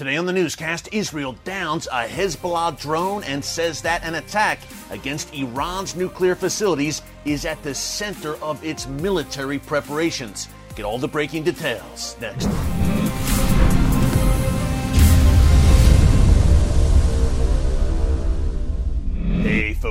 Today on the newscast, Israel downs a Hezbollah drone and says that an attack against Iran's nuclear facilities is at the center of its military preparations. Get all the breaking details next.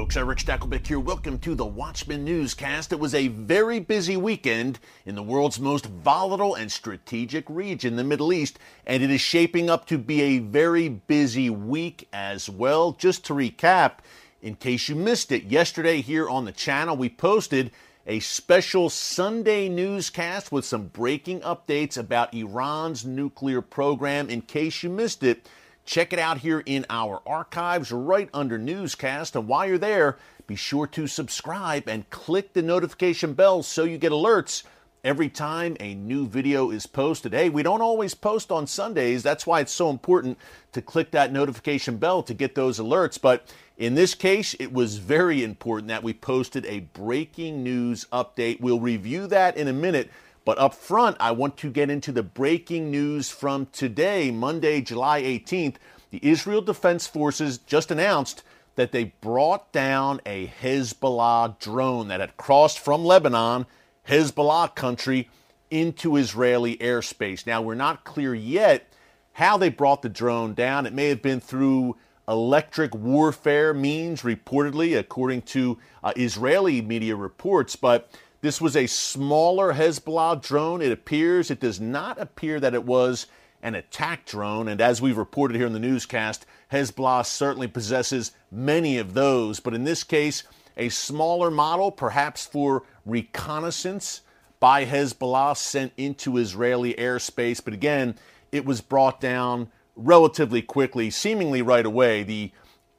Folks, Erick Stakelbeck here. Welcome to the Watchman Newscast. It was a very busy weekend in the world's most volatile and strategic region, the Middle East, and it is shaping up to be a very busy week as well. Just to recap, in case you missed it, yesterday here on the channel we posted a special Sunday newscast with some breaking updates about Iran's nuclear program. In case you missed it, Check it out here in our archives right under newscast. And while you're there, be sure to subscribe and click the notification bell so you get alerts every time a new video is posted. Hey, we don't always post on Sundays. That's why it's so important to click that notification bell to get those alerts. But in this case, it was very important that we posted a breaking news update. We'll review that in a minute. But up front, I want to get into the breaking news from today, Monday, July 18th. The Israel Defense Forces just announced that they brought down a Hezbollah drone that had crossed from Lebanon, Hezbollah country, into Israeli airspace. Now, we're not clear yet how they brought the drone down. It may have been through electric warfare means, reportedly, according to uh, Israeli media reports, but this was a smaller Hezbollah drone. It appears, it does not appear that it was an attack drone. And as we've reported here in the newscast, Hezbollah certainly possesses many of those. But in this case, a smaller model, perhaps for reconnaissance by Hezbollah, sent into Israeli airspace. But again, it was brought down relatively quickly, seemingly right away. The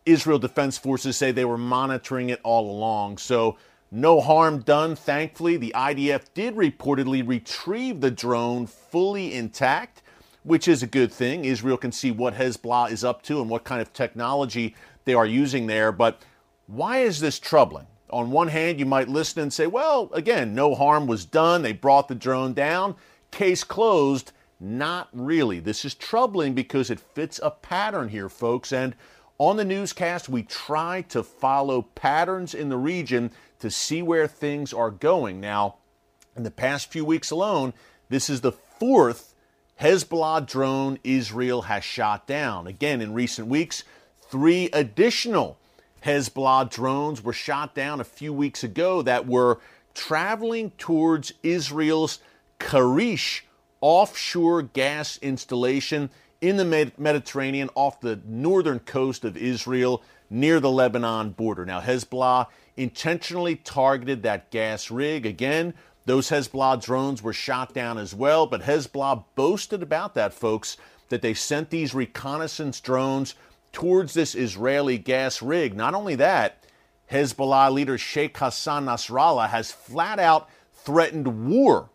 Israel Defense Forces say they were monitoring it all along. So no harm done, thankfully. The IDF did reportedly retrieve the drone fully intact, which is a good thing. Israel can see what Hezbollah is up to and what kind of technology they are using there. But why is this troubling? On one hand, you might listen and say, well, again, no harm was done. They brought the drone down. Case closed. Not really. This is troubling because it fits a pattern here, folks. And on the newscast, we try to follow patterns in the region to see where things are going. Now, in the past few weeks alone, this is the fourth Hezbollah drone Israel has shot down. Again, in recent weeks, three additional Hezbollah drones were shot down a few weeks ago that were traveling towards Israel's Karish offshore gas installation in the Mediterranean off the northern coast of Israel near the Lebanon border. Now, Hezbollah intentionally targeted that gas rig. Again, those Hezbollah drones were shot down as well, but Hezbollah boasted about that, folks, that they sent these reconnaissance drones towards this Israeli gas rig. Not only that, Hezbollah leader Sheikh Hassan Nasrallah has flat out threatened war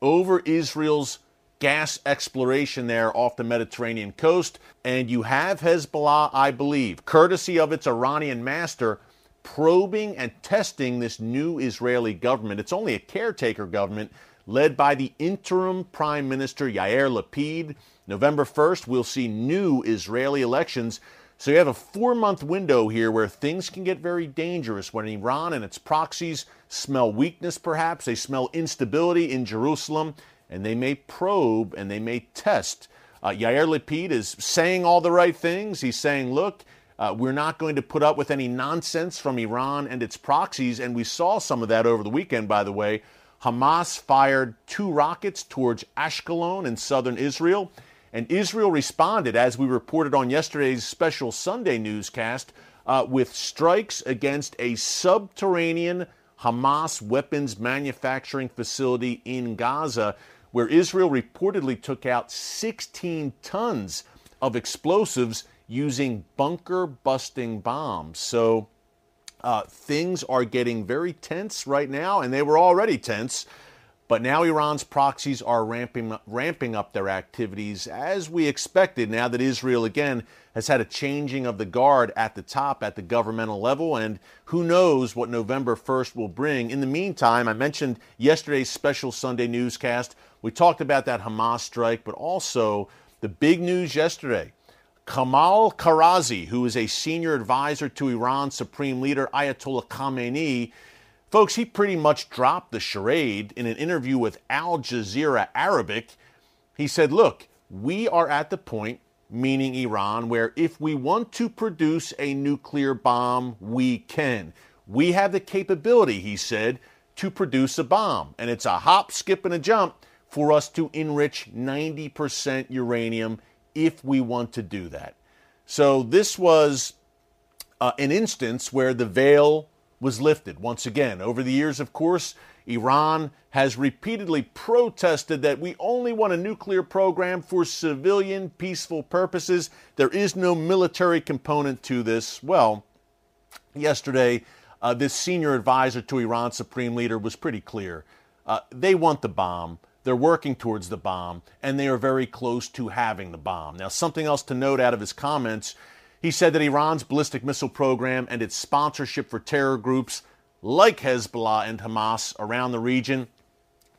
over Israel's gas exploration there off the Mediterranean coast. And you have Hezbollah, I believe, courtesy of its Iranian master, probing and testing this new Israeli government. It's only a caretaker government led by the interim Prime Minister Yair Lapid. November 1st, we'll see new Israeli elections. So you have a four month window here where things can get very dangerous when Iran and its proxies smell weakness, perhaps. They smell instability in Jerusalem, and they may probe and they may test. Uh, Yair Lapid is saying all the right things. He's saying, look, uh, we're not going to put up with any nonsense from Iran and its proxies. And we saw some of that over the weekend, by the way. Hamas fired two rockets towards Ashkelon in southern Israel. And Israel responded, as we reported on yesterday's special Sunday newscast, uh, with strikes against a subterranean Hamas weapons manufacturing facility in Gaza, where Israel reportedly took out 16 tons of explosives using bunker busting bombs. So uh, things are getting very tense right now, and they were already tense. But now Iran's proxies are ramping, ramping up their activities as we expected now that Israel again has had a changing of the guard at the top at the governmental level. And who knows what November 1st will bring. In the meantime, I mentioned yesterday's special Sunday newscast. We talked about that Hamas strike, but also the big news yesterday Kamal Kharrazi, who is a senior advisor to Iran's supreme leader Ayatollah Khamenei, folks, he pretty much dropped the charade in an interview with Al Jazeera Arabic. He said, Look, we are at the point, meaning Iran, where if we want to produce a nuclear bomb, we can. We have the capability, he said, to produce a bomb. And it's a hop, skip, and a jump for us to enrich 90% uranium if we want to do that. So this was uh, an instance where the veil was lifted once again. Over the years, of course, Iran has repeatedly protested that we only want a nuclear program for civilian, peaceful purposes. There is no military component to this. Well, yesterday, uh, this senior advisor to Iran's supreme leader was pretty clear. Uh, they want the bomb. They're working towards the bomb, and they are very close to having the bomb. Now, something else to note out of his comments he said that Iran's ballistic missile program and its sponsorship for terror groups like Hezbollah and Hamas around the region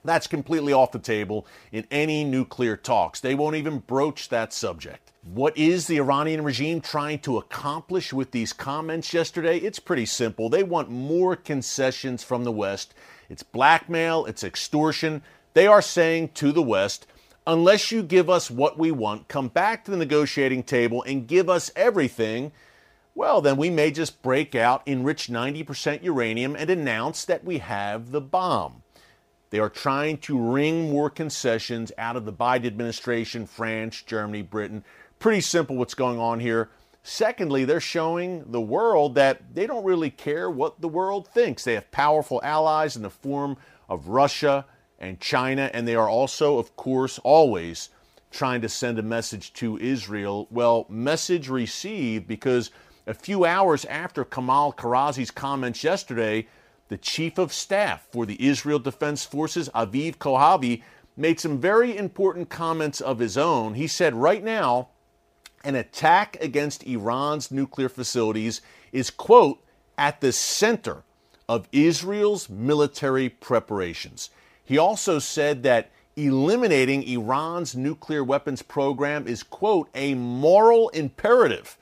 that's completely off the table in any nuclear talks. They won't even broach that subject. What is the Iranian regime trying to accomplish with these comments yesterday? It's pretty simple. They want more concessions from the West. It's blackmail, it's extortion. They are saying to the West, unless you give us what we want, come back to the negotiating table and give us everything, well, then we may just break out, enrich 90% uranium, and announce that we have the bomb. They are trying to wring more concessions out of the Biden administration, France, Germany, Britain. Pretty simple what's going on here. Secondly, they're showing the world that they don't really care what the world thinks. They have powerful allies in the form of Russia, and China, and they are also, of course, always trying to send a message to Israel. Well, message received because a few hours after Kamal Kharrazi's comments yesterday, the chief of staff for the Israel Defense Forces, Aviv Kohavi, made some very important comments of his own. He said, right now, an attack against Iran's nuclear facilities is, quote, at the center of Israel's military preparations. He also said that eliminating Iran's nuclear weapons program is, quote, a moral imperative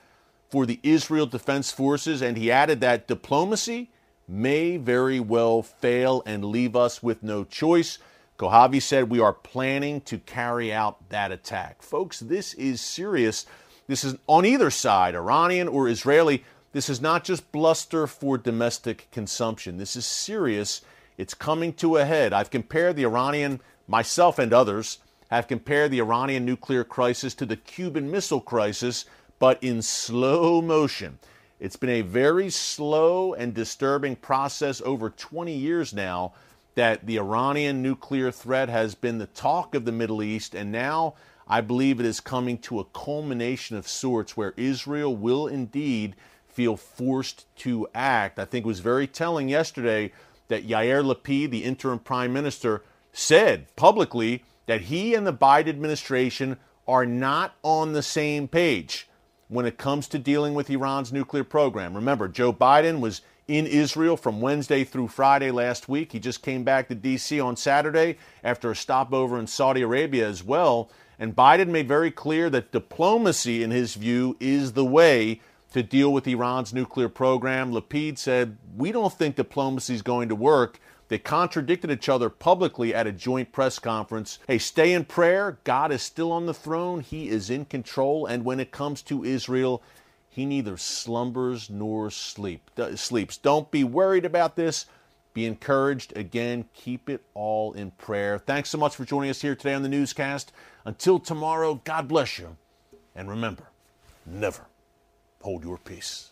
for the Israel Defense Forces. And he added that diplomacy may very well fail and leave us with no choice. Kohavi said, We are planning to carry out that attack. Folks, this is serious. This is on either side, Iranian or Israeli. This is not just bluster for domestic consumption. This is serious it's coming to a head. I've compared the Iranian, myself and others, have compared the Iranian nuclear crisis to the Cuban Missile Crisis, but in slow motion. It's been a very slow and disturbing process over 20 years now that the Iranian nuclear threat has been the talk of the Middle East, and now I believe it is coming to a culmination of sorts where Israel will indeed feel forced to act. I think it was very telling yesterday that Yair Lapid, the interim prime minister, said publicly that he and the Biden administration are not on the same page when it comes to dealing with Iran's nuclear program. Remember, Joe Biden was in Israel from Wednesday through Friday last week. He just came back to D.C. on Saturday after a stopover in Saudi Arabia as well. And Biden made very clear that diplomacy, in his view, is the way to deal with Iran's nuclear program. Lapid said, We don't think diplomacy is going to work. They contradicted each other publicly at a joint press conference. Hey, stay in prayer. God is still on the throne, He is in control. And when it comes to Israel, He neither slumbers nor sleep, sleeps. Don't be worried about this. Be encouraged. Again, keep it all in prayer. Thanks so much for joining us here today on the newscast. Until tomorrow, God bless you. And remember, never hold your peace.